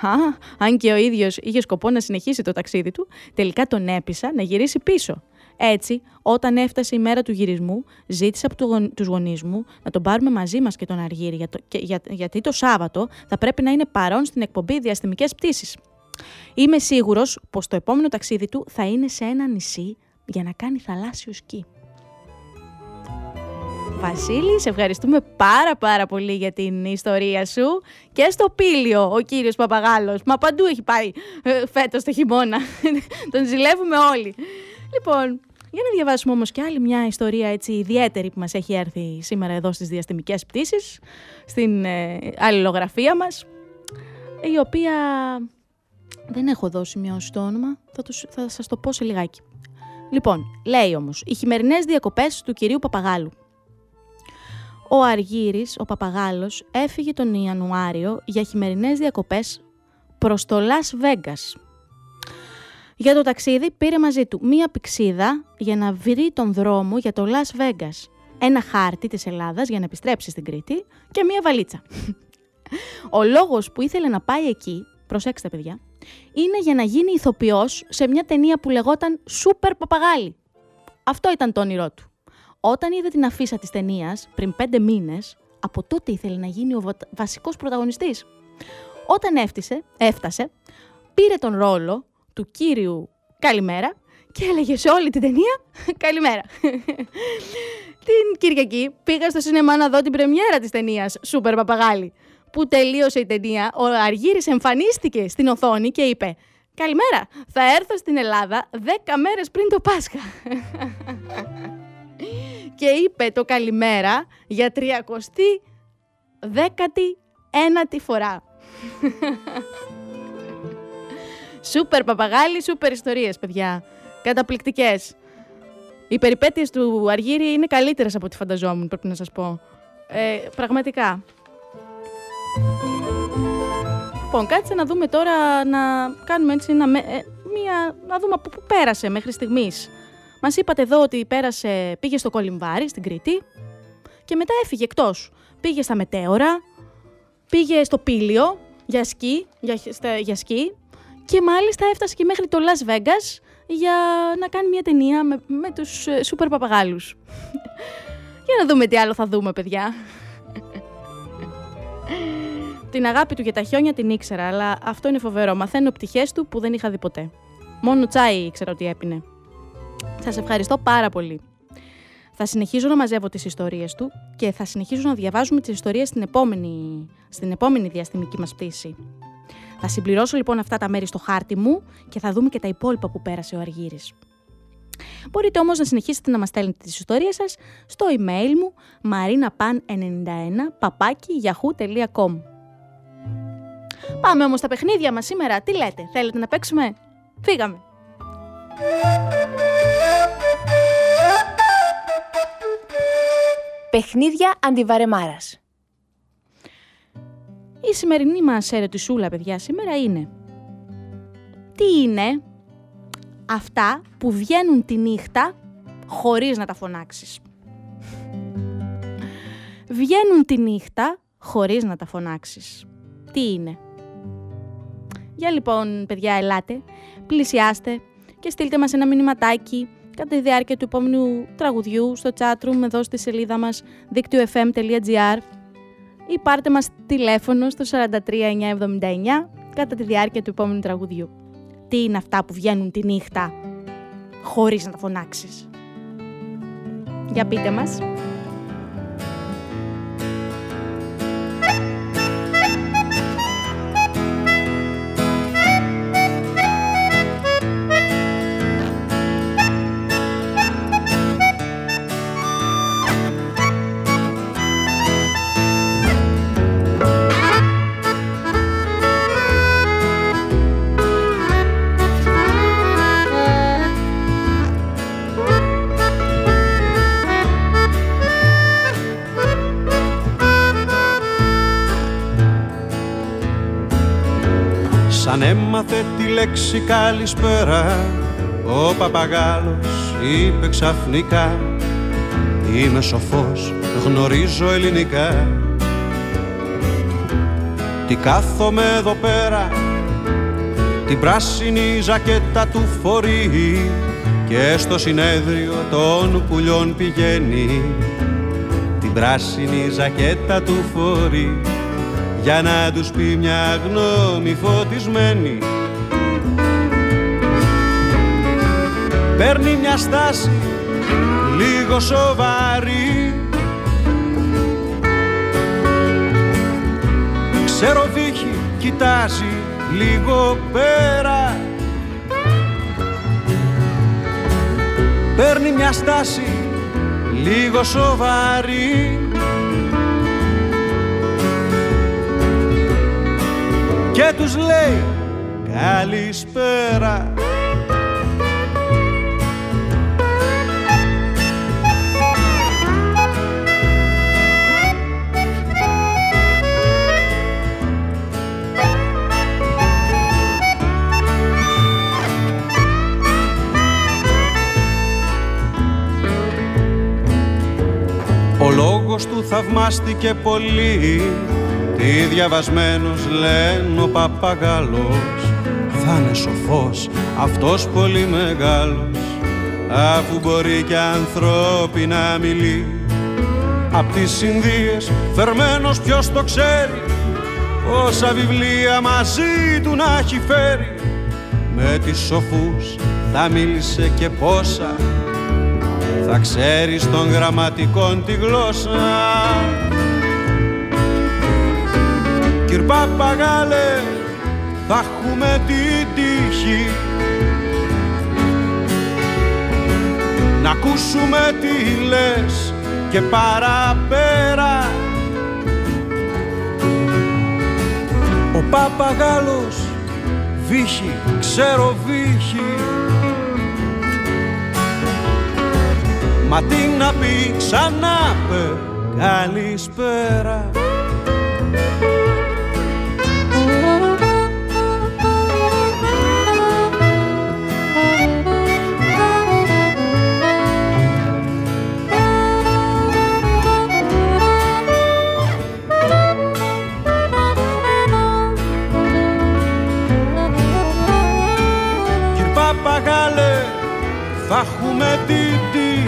Α, αν και ο ίδιος είχε σκοπό να συνεχίσει το ταξίδι του, τελικά τον έπεισα να γυρίσει πίσω έτσι, όταν έφτασε η μέρα του γυρισμού, ζήτησα από του τους γονείς μου να τον πάρουμε μαζί μας και τον Αργύρι, για το, για, γιατί το Σάββατο θα πρέπει να είναι παρόν στην εκπομπή διαστημικές πτήσεις. Είμαι σίγουρος πως το επόμενο ταξίδι του θα είναι σε ένα νησί για να κάνει θαλάσσιο σκι. Βασίλη, σε ευχαριστούμε πάρα πάρα πολύ για την ιστορία σου και στο Πήλιο ο κύριος Παπαγάλος. Μα παντού έχει πάει ε, φέτος το χειμώνα. Τον ζηλεύουμε όλοι. Λοιπόν, για να διαβάσουμε όμως και άλλη μια ιστορία έτσι ιδιαίτερη που μας έχει έρθει σήμερα εδώ στις διαστημικές πτήσεις, στην ε, αλληλογραφία μας, η οποία δεν έχω δώσει σημειώσει το όνομα, θα, τους, θα σας το πω σε λιγάκι. Λοιπόν, λέει όμως, οι χειμερινές διακοπές του κυρίου Παπαγάλου. Ο Αργύρης, ο Παπαγάλος, έφυγε τον Ιανουάριο για χειμερινές διακοπές προς το Las Vegas, για το ταξίδι πήρε μαζί του μία πηξίδα για να βρει τον δρόμο για το Las Vegas, ένα χάρτη της Ελλάδας για να επιστρέψει στην Κρήτη και μία βαλίτσα. Ο λόγος που ήθελε να πάει εκεί, προσέξτε παιδιά, είναι για να γίνει ηθοποιός σε μια ταινία που λεγόταν «Σούπερ Παπαγάλι». Αυτό ήταν το όνειρό του. Όταν είδε την αφίσα της ταινίας πριν πέντε μήνες, από τότε ήθελε να γίνει ο βασικός πρωταγωνιστής. Όταν έφτασε, έφτασε, πήρε τον ρόλο του κύριου Καλημέρα και έλεγε σε όλη την ταινία Καλημέρα. την Κυριακή πήγα στο σινεμά να δω την πρεμιέρα της ταινίας Σούπερ Παπαγάλη που τελείωσε η ταινία, ο Αργύρης εμφανίστηκε στην οθόνη και είπε «Καλημέρα, θα έρθω στην Ελλάδα 10 μέρες πριν το Πάσχα». και είπε το καλημέρα για 30 δέκατη ένατη φορά. Σούπερ παπαγάλι, σούπερ ιστορίες, παιδιά. Καταπληκτικές. Οι περιπέτειες του Αργύρι είναι καλύτερες από ό,τι φανταζόμουν, πρέπει να σας πω. Ε, πραγματικά. Λοιπόν, κάτσε να δούμε τώρα, να κάνουμε έτσι ένα, ε, μία, να δούμε από πού πέρασε μέχρι στιγμής. Μας είπατε εδώ ότι πέρασε, πήγε στο Κολυμβάρι, στην Κρήτη, και μετά έφυγε εκτός. Πήγε στα Μετέωρα, πήγε στο Πήλιο για σκι, για, για σκι και μάλιστα έφτασε και μέχρι το Las Vegas για να κάνει μια ταινία με, με τους ε, σούπερ παπαγάλους. για να δούμε τι άλλο θα δούμε, παιδιά. την αγάπη του για τα χιόνια την ήξερα, αλλά αυτό είναι φοβερό. Μαθαίνω πτυχές του που δεν είχα δει ποτέ. Μόνο τσάι ήξερα ότι έπινε. Σας ευχαριστώ πάρα πολύ. Θα συνεχίζω να μαζεύω τις ιστορίες του και θα συνεχίζω να διαβάζουμε τις ιστορίες στην επόμενη, στην επόμενη διαστημική μας πτήση. Θα συμπληρώσω λοιπόν αυτά τα μέρη στο χάρτη μου και θα δούμε και τα υπόλοιπα που πέρασε ο Αργύρης. Μπορείτε όμως να συνεχίσετε να μας στέλνετε τις ιστορίες σας στο email μου marinapan91 παπάκι yahoo.com Πάμε όμως στα παιχνίδια μας σήμερα. Τι λέτε, θέλετε να παίξουμε; Φύγαμε. Παιχνίδια αντιβαρεμάρας. Η σημερινή μας ερωτησούλα, παιδιά, σήμερα είναι τι είναι αυτά που βγαίνουν τη νύχτα χωρίς να τα φωνάξεις; Βγαίνουν τη νύχτα χωρίς να τα φωνάξεις. Τι είναι; Για λοιπόν, παιδιά, ελάτε, πλησιάστε και στείλτε μας ένα μηνυματάκι κατά τη διάρκεια του επόμενου τραγουδιού στο chatroom εδώ στη σελίδα μας δίκτυο.fm.gr ή πάρτε μας τηλέφωνο στο 43979 κατά τη διάρκεια του επόμενου τραγουδιού. Τι είναι αυτά που βγαίνουν τη νύχτα χωρίς να τα φωνάξεις; Για πείτε μας. Λέξη καλησπέρα Ο παπαγάλος είπε ξαφνικά Είμαι σοφός, γνωρίζω ελληνικά Τι κάθομαι εδώ πέρα Την πράσινη ζακέτα του φορεί Και στο συνέδριο των πουλιών πηγαίνει. Την πράσινη ζακέτα του φορεί για να τους πει μια γνώμη φωτισμένη Παίρνει μια στάση λίγο σοβαρή. Ξέρω βύχη κοιτάζει λίγο πέρα. Παίρνει μια στάση λίγο σοβαρή. Και τους λέει καλησπέρα του θαυμάστηκε πολύ. Τι διαβασμένος λένε ο παπαγάλος. Θα είναι σοφός αυτός πολύ μεγάλος Αφού μπορεί και ανθρώπινα μιλεί Απ' τις Ινδίες φερμένος ποιος το ξέρει Πόσα βιβλία μαζί του να έχει φέρει. Με τις σοφούς θα μίλησε και πόσα Θα ξέρεις των γραμματικών τη γλώσσα. Κυρ Παπαγάλε θα έχουμε την τύχη. Να ακούσουμε τι λες και παραπέρα. Ο Παπαγάλος βύχει, ξέρω βύχει Μα τι να πει ξανά πε καλησπέρα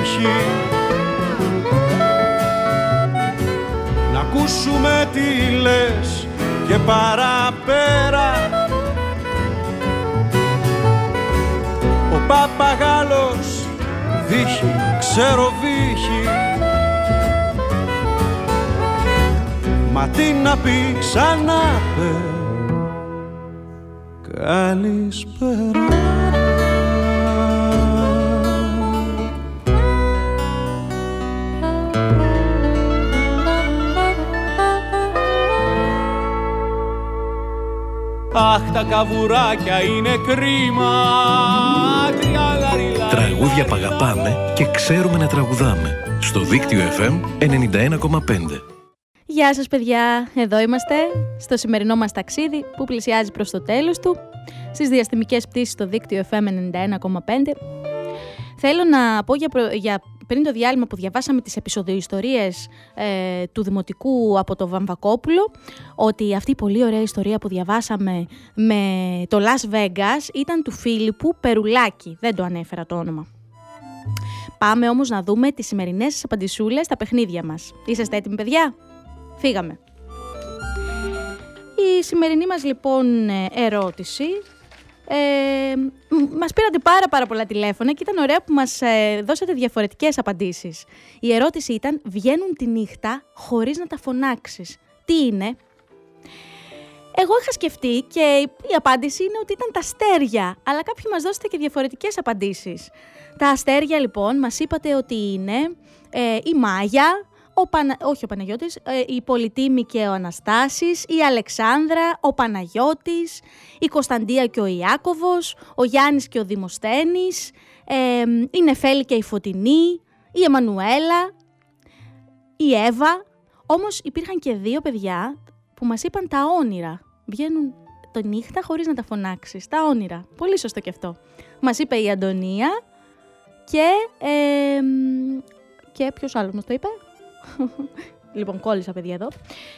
τύχη Να ακούσουμε τι λες και παραπέρα. Ο Παπαγάλος βύχει, ξέρω βύχει Μα τι να πει ξανά πε. Καλησπέρα Αχ τα καβουράκια είναι κρίμα Τριαλαριλα. Τραγούδια που αγαπάμε και ξέρουμε να τραγουδάμε. Στο δίκτυο FM 91,5. Γεια σας παιδιά, εδώ είμαστε στο σημερινό μας ταξίδι που πλησιάζει προς το τέλος του στις διαστημικές πτήσεις στο δίκτυο FM 91,5 Θέλω να πω για, προ- για πριν το διάλειμμα που διαβάσαμε τις επεισοδιοϊστορίες ε, του Δημοτικού από το Βαμβακόπουλο ότι αυτή η πολύ ωραία ιστορία που διαβάσαμε με το Las Vegas ήταν του Φίλιππου Περουλάκη. Δεν το ανέφερα το όνομα. Πάμε όμως να δούμε τις σημερινές σας απαντησούλες στα παιχνίδια μας. Είσαστε έτοιμοι παιδιά; Φύγαμε. Η σημερινή μας λοιπόν ε, ερώτηση ε, μ- μας πήρατε πάρα πάρα πολλά τηλέφωνα και ήταν ωραία που μας ε, δώσατε διαφορετικές απαντήσεις. Η ερώτηση ήταν βγαίνουν τη νύχτα χωρίς να τα φωνάξεις. Τι είναι; Εγώ είχα σκεφτεί και η απάντηση είναι ότι ήταν τα αστέρια, αλλά κάποιοι μας δώσατε και διαφορετικές απαντήσεις. Τα αστέρια λοιπόν μας είπατε ότι είναι ε, η Μάγια, ο Πανα... όχι ο Παναγιώτης, ε, η Πολυτήμη και ο Αναστάσης, η Αλεξάνδρα, ο Παναγιώτης, η Κωνσταντία και ο Ιάκωβος, ο Γιάννης και ο Δημοσθένης, ε, η Νεφέλη και η Φωτεινή, η Εμμανουέλα, η Εύα. Όμως υπήρχαν και δύο παιδιά που μας είπαν τα όνειρα. Βγαίνουν το νύχτα χωρίς να τα φωνάξεις. Τα όνειρα. Πολύ σωστό και αυτό. Μας είπε η Αντωνία και... Ε, και ποιος άλλος μας το είπε; Λοιπόν, κόλλησα παιδιά εδώ.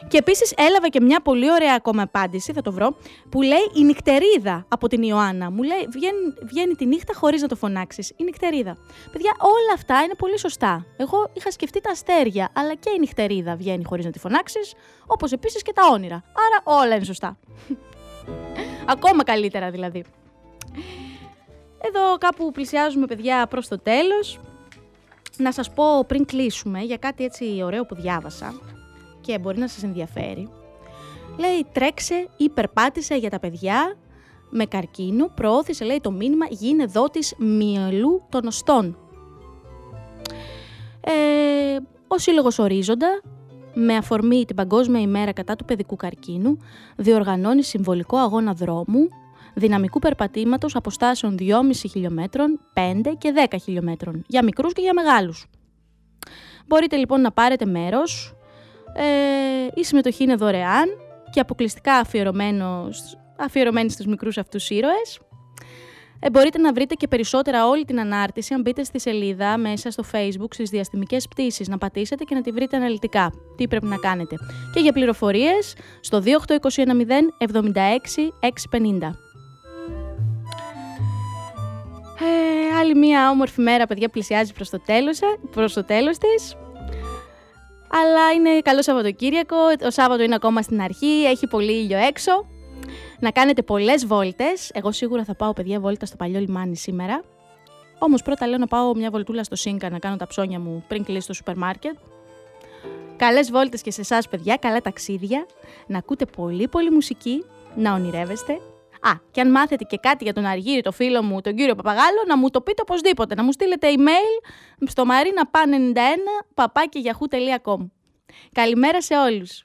Και επίσης έλαβα και μια πολύ ωραία ακόμα απάντηση, θα το βρω, που λέει η νυχτερίδα από την Ιωάννα. Μου λέει βγαίνει, βγαίνει τη νύχτα χωρίς να το φωνάξεις. Η νυχτερίδα. Παιδιά, όλα αυτά είναι πολύ σωστά. Εγώ είχα σκεφτεί τα αστέρια, αλλά και η νυχτερίδα βγαίνει χωρίς να τη φωνάξεις, όπως επίσης και τα όνειρα. Άρα όλα είναι σωστά. Ακόμα καλύτερα δηλαδή. Εδώ κάπου πλησιάζουμε παιδιά προς το τέλος. Να σας πω πριν κλείσουμε για κάτι έτσι ωραίο που διάβασα και μπορεί να σας ενδιαφέρει. Λέει τρέξε ή περπάτησε για τα παιδιά με καρκίνο, προώθησε λέει το μήνυμα γίνε δότης μυελού των οστών. Ε, ο Σύλλογος Ορίζοντα με αφορμή την Παγκόσμια ημέρα κατά του παιδικού καρκίνου διοργανώνει συμβολικό αγώνα δρόμου δυναμικού περπατήματος αποστάσεων 2,5 χιλιόμετρων, 5 και 10 χιλιόμετρων, για μικρούς και για μεγάλους. Μπορείτε λοιπόν να πάρετε μέρος, ε, η συμμετοχή είναι δωρεάν και αποκλειστικά αφιερωμένο, αφιερωμένη στους μικρούς αυτούς ήρωες. Ε, μπορείτε να βρείτε και περισσότερα όλη την ανάρτηση αν μπείτε στη σελίδα μέσα στο facebook στις διαστημικές πτήσεις, να πατήσετε και να τη βρείτε αναλυτικά. Τι πρέπει να κάνετε. Και για πληροφορίες στο 28210 76 650. Ε, άλλη μία όμορφη μέρα, παιδιά, πλησιάζει προς το τέλος, ε, προς το τέλος της. Αλλά είναι καλό Σαββατοκύριακο, το Σάββατο είναι ακόμα στην αρχή, έχει πολύ ήλιο έξω. Να κάνετε πολλές βόλτες. Εγώ σίγουρα θα πάω, παιδιά, βόλτα στο παλιό λιμάνι σήμερα. Όμως πρώτα λέω να πάω μια βολτούλα στο Σίνκα να κάνω τα ψώνια μου πριν κλείσει το σούπερ μάρκετ. Καλές βόλτες και σε εσάς, παιδιά, καλά ταξίδια. Να ακούτε πολύ πολύ μουσική, να ονειρεύεστε. Α, και αν μάθετε και κάτι για τον Αργύρι, το φίλο μου, τον κύριο Παπαγάλο, να μου το πείτε οπωσδήποτε. Να μου στείλετε email στο marinapan91 papakiyahoo.com. Καλημέρα σε όλους.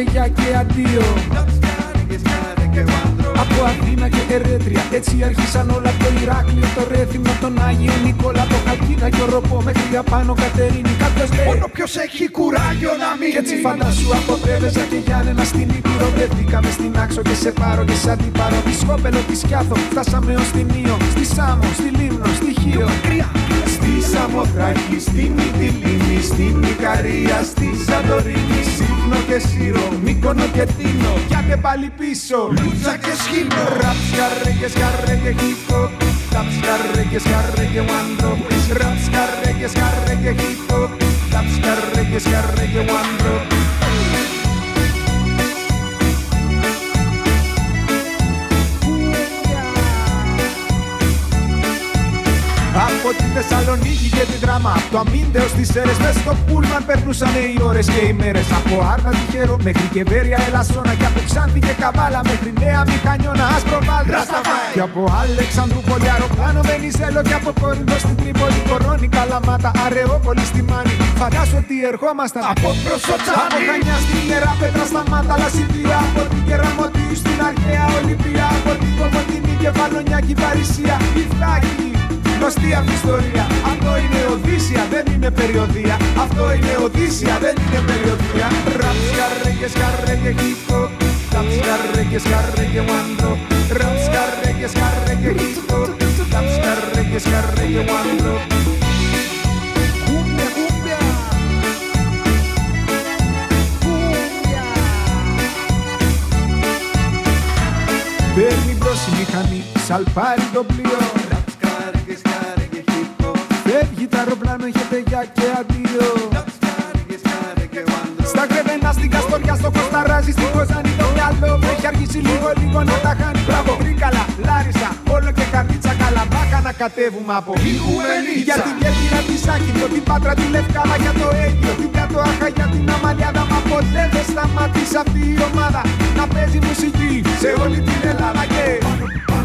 Για και αντίο. Από Αθήνα και Ερέτρια, έτσι άρχισαν όλα το Ηράκλειο, το Ρέθυμνο, τον Άγιο Νικόλα, το Χαλκίδα και ο Ροπό μέχρι για πάνω Κατερίνη. Κάποιος λέει, μόνο ποιος έχει κουράγιο να μην Κι έτσι φαντάσου από Πρέβεζα και Γιάννενα στην Ήπειρο. Βρεθήκαμε στην Άξο και σε πάρω και σε αντιπάρω Τη Σκόπελο, τη Σκιάθο, φτάσαμε ως την Ήο Στη Σάμο, στη Λίμνο, στη Χίο. Στη Σαμοθράκη, στην Μυτιλίνη, στην Ικαρία, στη Σαντορίνη. Σύφνο και Σύρο, Μύκονο και Τίνο Πιάτε πάλι πίσω, Λούτσα και Σχήνο Ραψ, καρέγες, καρέγε, χίπο Ραψ, καρέγες, καρέγε, one Ραψ, καρέγες, καρέγε, χίπο Ραψ, καρέγες, καρέγε, one Από τη Θεσσαλονίκη και τη δράμα Από το αμύντεο στις αίρες Μες στο πούλμαν περνούσαν οι ώρες και οι μέρες. Από Άρνα τυχερό μέχρι και Βέρεια Ελασσόνα. Και από Ξάνθη και Καβάλα μέχρι Νέα Μηχανιώνα. Άσπρο Βάλτρα Και από Αλεξανδρού πολύ αεροπλάνο Βενιζέλο. Και από Κόρινθο στην Τρίπολη Κορώνη Καλαμάτα Αρεόπολη στη Μάνη. Φαντάσου ότι ερχόμασταν. Από Προσοτσάνη Από Χανιά στην Ιερά Πέτρα στα Μάτα Λασιβία Από την Κεραμωτή στην Αρχαία Ολυμπία. Από την Κομωτινή και Βαλονιάκη Παρισία Ιθάκη Γνωστή αυτή ιστορία Αυτό είναι Οδύσσια, δεν είναι περιοδία. Αυτό είναι Οδύσσια, δεν είναι περιοδία. Ραμ, σκαρρέ και σκαρρέ και χίπο Ραμ, σκαρρέ και σκαρρέ και βάντρο Ραμ, σκαρρέ και σκαρρέ και χίπο Ραμ, σκαρρέ και σκαρρέ και βάντρο Κούμπια, κούμπια Παίρνει μπρος η μηχανή, σαλπάρει το πλοίο Φεύγεις το αεροπλάνο, είχε παιδιά και αντίο. Στα κρεβένα, στην Καστοριά, στο Κοσταράζι, στην Κοζάνη το μυαλό μου έχει αργήσει λίγο λίγο να τα χάνει. Μπράβο, Τρίκαλα, Λάρισα, όλο και καρδίτσα Καλαμπάκα να κατέβουμε από Ιγουμένη Για την Κέρκυρα, τη Σάκυνο, την Πάτρα, τη Λευκάδα Για το Αίγιο, την Κατοάχα, για την Αμαλιάδα Μα ποτέ δεν σταματήσει αυτή η ομάδα Να παίζει μουσική σε όλη την Ελλάδα Και πάνω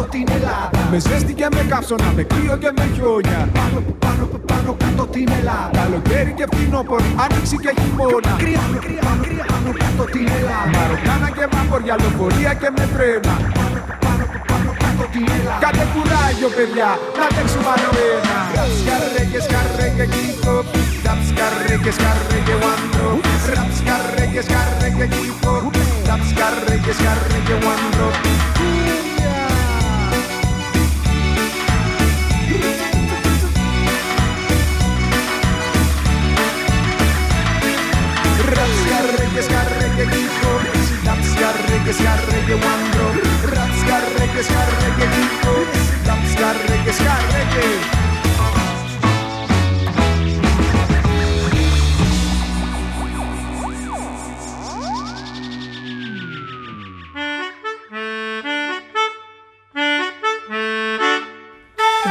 κάτω την Ελλάδα. Με ζέστη και με κάψωνα, με κρύο και με χιόνια. Πάνω πάνω πάνω κάτω την Ελλάδα. Καλοκαίρι και φθινόπωρο, άνοιξη και χειμώνα. Κρύα, κρύα, κρύα, πάνω κάτω την Ελλάδα. Μαροκάνα και βαποριά, λεωφορεία και με τρένα Πάνω πάνω πάνω κάτω την Ελλάδα. Κάτε κουράγιο παιδιά, να τρέξουμε άλλο ένα Ραπ σκαρρέ και σκαρρέ και κύκο Ραπ σκαρρέ και σκαρρέ και βάντρο Ραπ σκαρρέ και σκαρρέ και κύκο Ραπ σκαρρέ και scarre que scarre que dico Rap scarre que scarre que wandro Rap scarre que scarre que dico Rap scarre que scarre que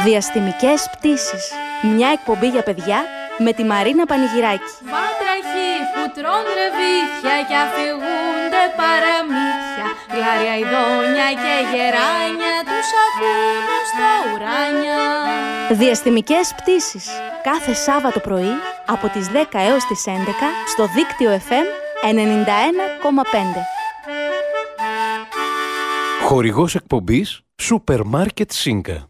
Διαστημικές πτήσεις. Μια εκπομπή για παιδιά με τη Μαρίνα Πανηγυράκη. Βάτραχοι που τρών ρεβίθια και αφηγούνται παραμύθια Γλάρια ειδόνια και γεράνια τους ακούν στα ουράνια Διαστημικές πτήσεις. Κάθε Σάββατο πρωί από τις 10 έως τις 11 στο δίκτυο FM 91,5. Χορηγός εκπομπής Σούπερ Μάρκετ Σίνκα.